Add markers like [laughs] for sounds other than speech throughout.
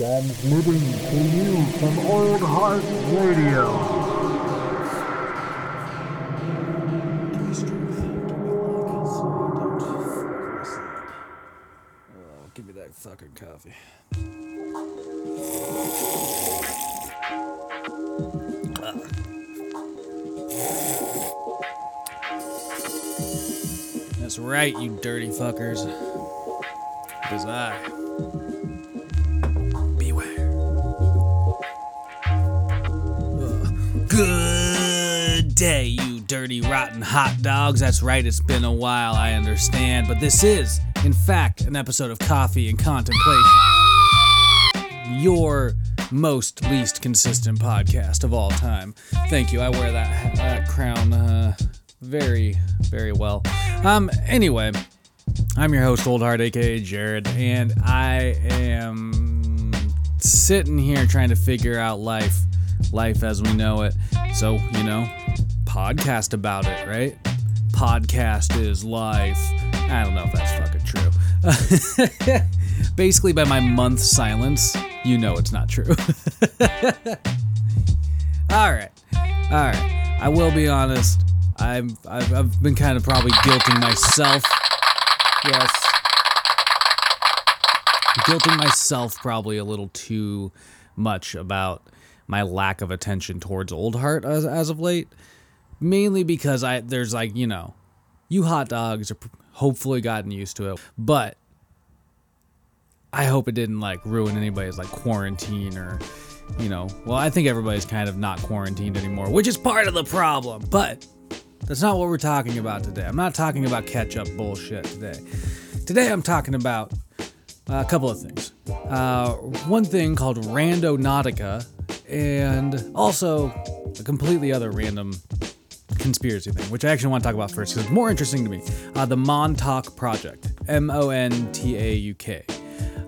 Transmitting to you from Old Heart Radio. Oh, give me that fucking coffee. That's right, you dirty fuckers. Because I. Good day, you dirty, rotten hot dogs. That's right, it's been a while, I understand. But this is, in fact, an episode of Coffee and Contemplation. Your most least consistent podcast of all time. Thank you. I wear that, that crown uh, very, very well. Um, anyway, I'm your host, Old Heart, aka Jared, and I am sitting here trying to figure out life, life as we know it. So, you know, podcast about it, right? Podcast is life. I don't know if that's fucking true. [laughs] Basically, by my month silence, you know it's not true. [laughs] all right, all right. I will be honest. I'm, I've, I've been kind of probably guilting myself. Yes. Guilting myself probably a little too much about my lack of attention towards Old Heart as, as of late. Mainly because I there's like, you know, you hot dogs are hopefully gotten used to it. But I hope it didn't like ruin anybody's like quarantine or you know, well, I think everybody's kind of not quarantined anymore, which is part of the problem. But that's not what we're talking about today. I'm not talking about catch-up bullshit today. Today I'm talking about a couple of things. Uh, one thing called Randonautica, and also a completely other random conspiracy thing, which I actually want to talk about first because it's more interesting to me. Uh, the Montauk Project, M O N T A U K.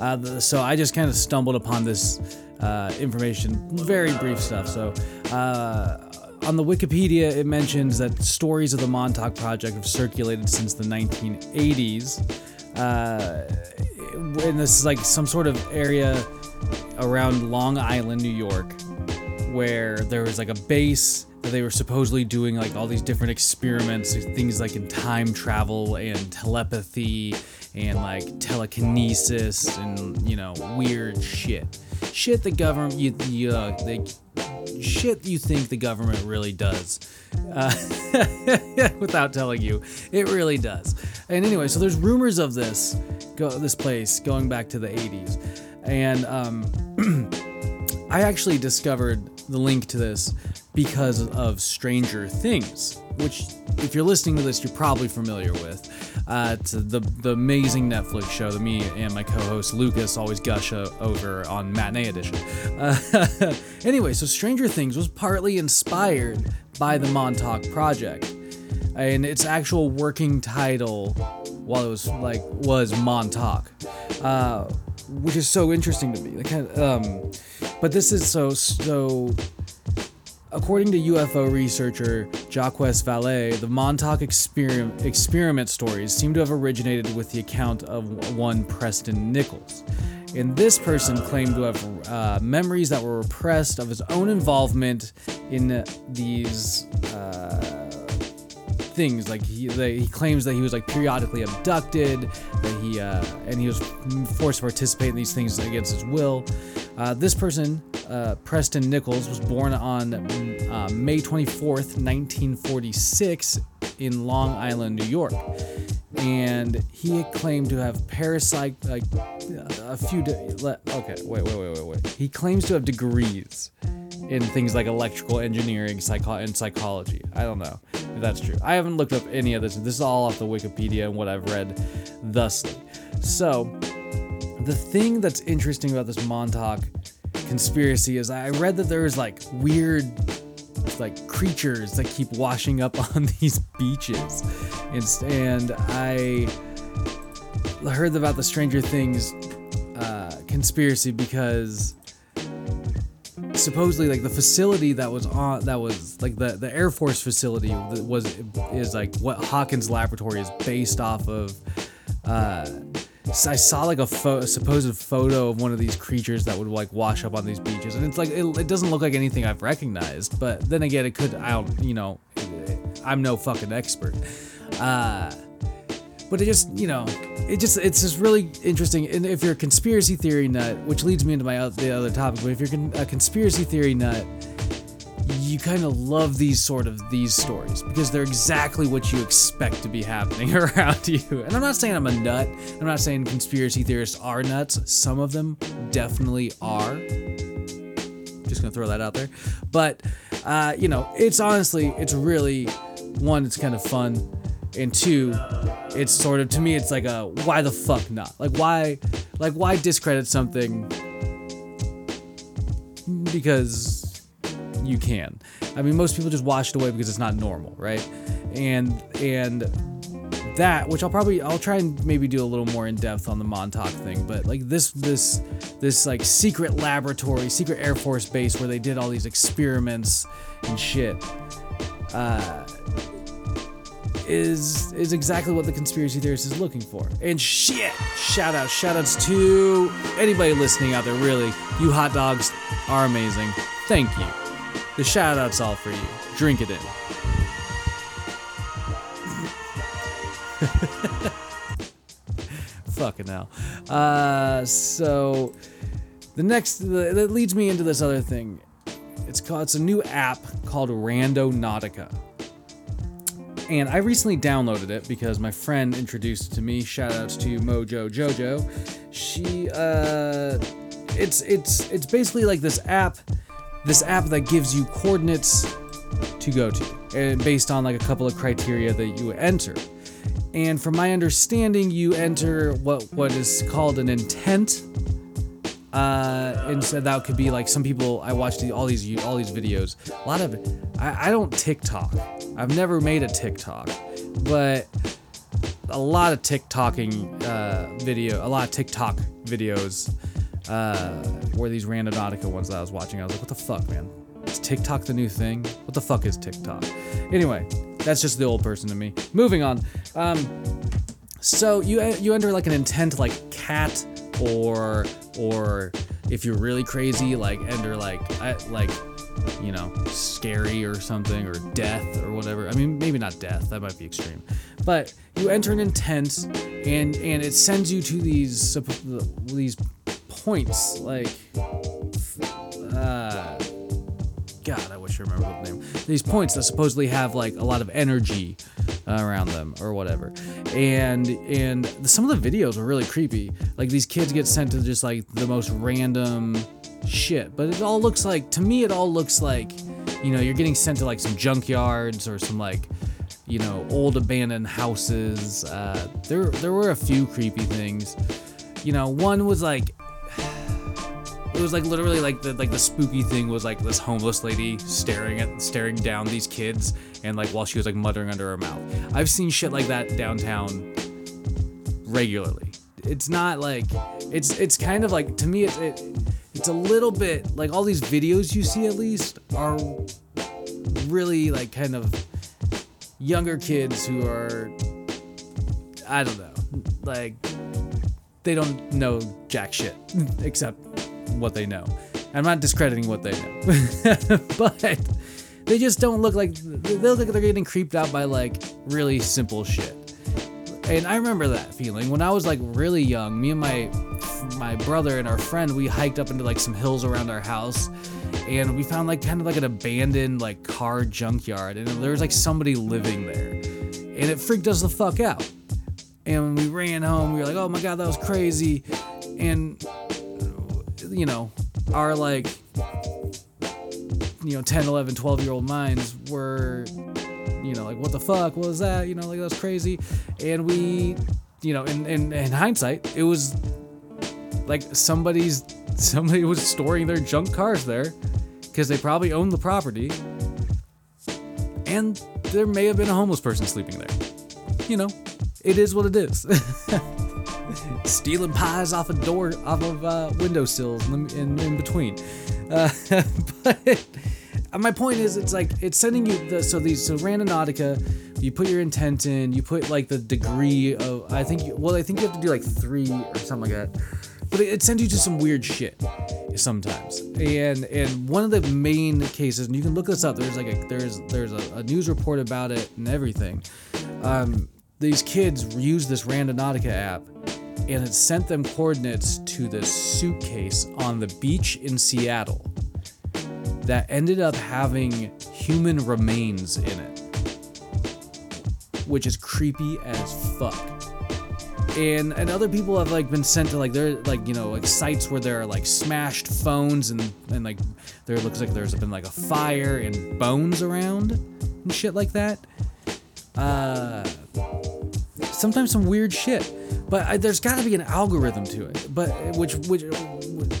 Uh, so I just kind of stumbled upon this uh, information, very brief stuff. So uh, on the Wikipedia, it mentions that stories of the Montauk Project have circulated since the 1980s. Uh, and this is like some sort of area around Long Island, New York, where there was like a base that they were supposedly doing like all these different experiments, things like in time travel and telepathy and like telekinesis and you know weird shit, shit the government you, you uh, they shit you think the government really does. Uh, [laughs] without telling you it really does. And anyway so there's rumors of this go this place going back to the 80s and um, [clears throat] I actually discovered the link to this because of Stranger Things, which, if you're listening to this, you're probably familiar with. Uh, it's the the amazing Netflix show that me and my co-host Lucas always gush over on Matinee Edition. Uh, [laughs] anyway, so Stranger Things was partly inspired by the Montauk Project, and its actual working title, while it was like was Montauk. Uh, which is so interesting to me. Like, um, but this is so so. According to UFO researcher Jacques Vallée, the Montauk experiment, experiment stories seem to have originated with the account of one Preston Nichols. And this person claimed to have uh, memories that were repressed of his own involvement in these uh, things. Like he, they, he claims that he was like periodically abducted, that he uh, and he was forced to participate in these things against his will. Uh, this person, uh, Preston Nichols, was born on uh, May 24th, 1946, in Long Island, New York, and he claimed to have parasite like a few. De- okay, wait, wait, wait, wait, wait. He claims to have degrees in things like electrical engineering psycho- and psychology. I don't know if that's true. I haven't looked up any of this. This is all off the Wikipedia and what I've read thusly. So, the thing that's interesting about this Montauk conspiracy is I read that there is like weird like creatures that keep washing up [laughs] on these beaches and, and i heard about the stranger things uh, conspiracy because supposedly like the facility that was on that was like the the air force facility was is like what hawkins laboratory is based off of uh I saw like a, pho- a supposed photo of one of these creatures that would like wash up on these beaches, and it's like it, it doesn't look like anything I've recognized. But then again, it could. I don't. You know, I'm no fucking expert. Uh, but it just you know it just it's just really interesting. And if you're a conspiracy theory nut which leads me into my oth- the other topic but if you're a conspiracy theory nut you kind of love these sort of these stories because they're exactly what you expect to be happening [laughs] around you. And i'm not saying i'm a nut. I'm not saying conspiracy theorists are nuts. Some of them definitely are. Just gonna throw that out there. But uh, you know it's honestly it's really one it's kind of fun and two it's sort of to me it's like a why the fuck not? Like why like why discredit something because you can? I mean most people just wash it away because it's not normal right? And and that which i'll probably i'll try and maybe do a little more in depth on the montauk thing but like this this this like secret laboratory secret air force base where they did all these experiments and shit uh is is exactly what the conspiracy theorist is looking for. And shit, shout out, shout outs to anybody listening out there. Really, you hot dogs are amazing. Thank you. The shout outs all for you. Drink it in. [laughs] Fucking hell. Uh, so the next that leads me into this other thing. It's called it's a new app called Randonautica and I recently downloaded it because my friend introduced it to me. Shout outs to Mojo Jojo. She uh it's it's it's basically like this app this app that gives you coordinates to go to and based on like a couple of criteria that you enter. And from my understanding, you enter what what is called an intent uh, and so that could be like some people I watch the, all these all these videos. A lot of I, I don't TikTok. I've never made a TikTok, but a lot of TikToking uh, video, a lot of TikTok videos uh, were these Randonautica ones that I was watching. I was like, what the fuck, man? Is TikTok the new thing? What the fuck is TikTok? Anyway, that's just the old person to me. Moving on. Um, so you you enter like an intent like cat or or if you're really crazy like enter like I, like you know scary or something or death or whatever. I mean maybe not death that might be extreme. But you enter an intent and and it sends you to these these points like uh god i wish i remember the name. These points that supposedly have like a lot of energy around them or whatever. And and some of the videos are really creepy. Like these kids get sent to just like the most random shit. But it all looks like to me it all looks like you know you're getting sent to like some junkyards or some like you know old abandoned houses. Uh, there there were a few creepy things. You know one was like it was like literally like the like the spooky thing was like this homeless lady staring at staring down these kids and like while she was like muttering under her mouth. I've seen shit like that downtown regularly. It's not like it's it's kind of like to me it, it it's a little bit like all these videos you see at least are really like kind of younger kids who are I don't know like they don't know jack shit [laughs] except what they know. I'm not discrediting what they know, [laughs] but they just don't look like they look like they're getting creeped out by like really simple shit. And I remember that feeling when I was like really young. Me and my my brother and our friend we hiked up into like some hills around our house, and we found like kind of like an abandoned like car junkyard, and there was like somebody living there, and it freaked us the fuck out. And when we ran home, we were like, "Oh my god, that was crazy," and you know, our like, you know, 10, 11, 12 year old minds were, you know, like, what the fuck was that? You know, like, that's crazy. And we, you know, in, in, in hindsight, it was like somebody's, somebody was storing their junk cars there because they probably owned the property. And there may have been a homeless person sleeping there. You know, it is what it is. [laughs] stealing pies off a door, off of uh, windowsills in, in, in between. Uh, [laughs] but my point is, it's like it's sending you the so these so Randonautica. You put your intent in. You put like the degree of. I think. You, well, I think you have to do like three or something like that. But it, it sends you to some weird shit sometimes. And and one of the main cases, and you can look this up. There's like a there's there's a, a news report about it and everything. Um, these kids use this Randonautica app, and it sent them coordinates to this suitcase on the beach in Seattle that ended up having human remains in it, which is creepy as fuck. And and other people have like been sent to like they're like you know like sites where there are like smashed phones and and like there looks like there's been like a fire and bones around and shit like that. Uh, sometimes some weird shit. But I, there's got to be an algorithm to it, but which which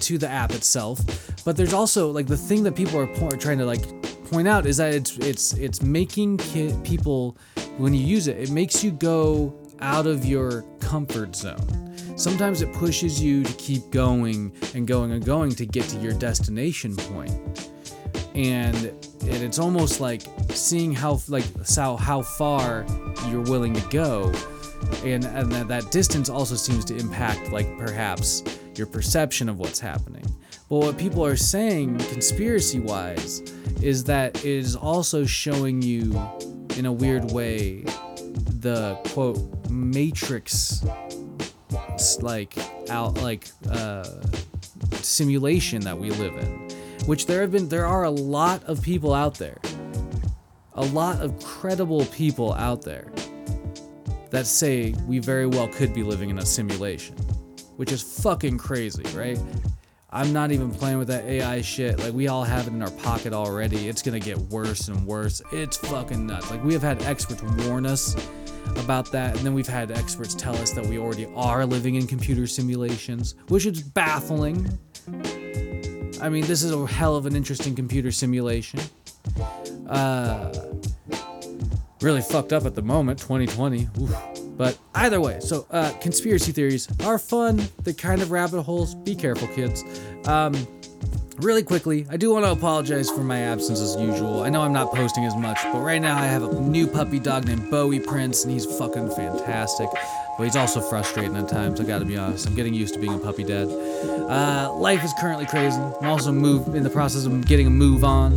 to the app itself. But there's also like the thing that people are po- trying to like point out is that it's it's it's making ki- people when you use it, it makes you go out of your comfort zone. Sometimes it pushes you to keep going and going and going to get to your destination point. And and it's almost like seeing how like how how far you're willing to go and and that, that distance also seems to impact like perhaps your perception of what's happening. But what people are saying conspiracy wise is that it is also showing you in a weird way the quote matrix like out like uh simulation that we live in which there have been there are a lot of people out there. A lot of credible people out there that say we very well could be living in a simulation, which is fucking crazy, right? I'm not even playing with that AI shit. Like, we all have it in our pocket already. It's gonna get worse and worse. It's fucking nuts. Like, we have had experts warn us about that, and then we've had experts tell us that we already are living in computer simulations, which is baffling. I mean, this is a hell of an interesting computer simulation. Uh, really fucked up at the moment 2020 Oof. but either way so uh, conspiracy theories are fun. They're kind of rabbit holes. Be careful kids. Um, really quickly i do want to apologize for my absence as usual. I know i'm not posting as much but right now i have a new puppy dog named bowie prince and he's fucking fantastic. But he's also frustrating at times i gotta be honest. I'm getting used to being a puppy dad. Uh, life is currently crazy. I'm also move in the process of getting a move on.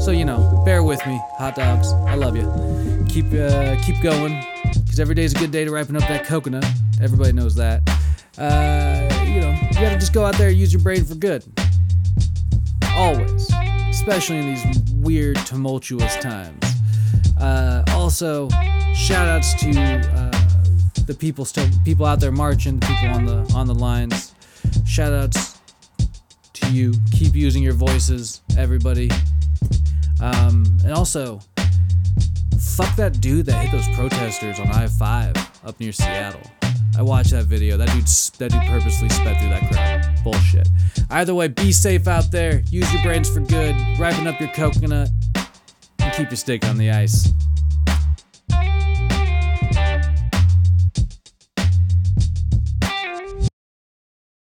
So you know bear with me hot dogs. I love you keep uh, keep going because every day is a good day to ripen up that coconut. Everybody knows that. Uh, you know, you gotta just go out there and use your brain for good. Always, especially in these weird, tumultuous times. Uh, also, shout outs to uh, the people still people out there marching, the people on the on the lines. Shout outs to you. Keep using your voices, everybody. Um, and also, fuck that dude that hit those protesters on I-5 up near Seattle. I watched that video. That dude, that dude purposely sped through that crowd. Bullshit. Either way, be safe out there. Use your brains for good. Ripen up your coconut. And keep your stick on the ice.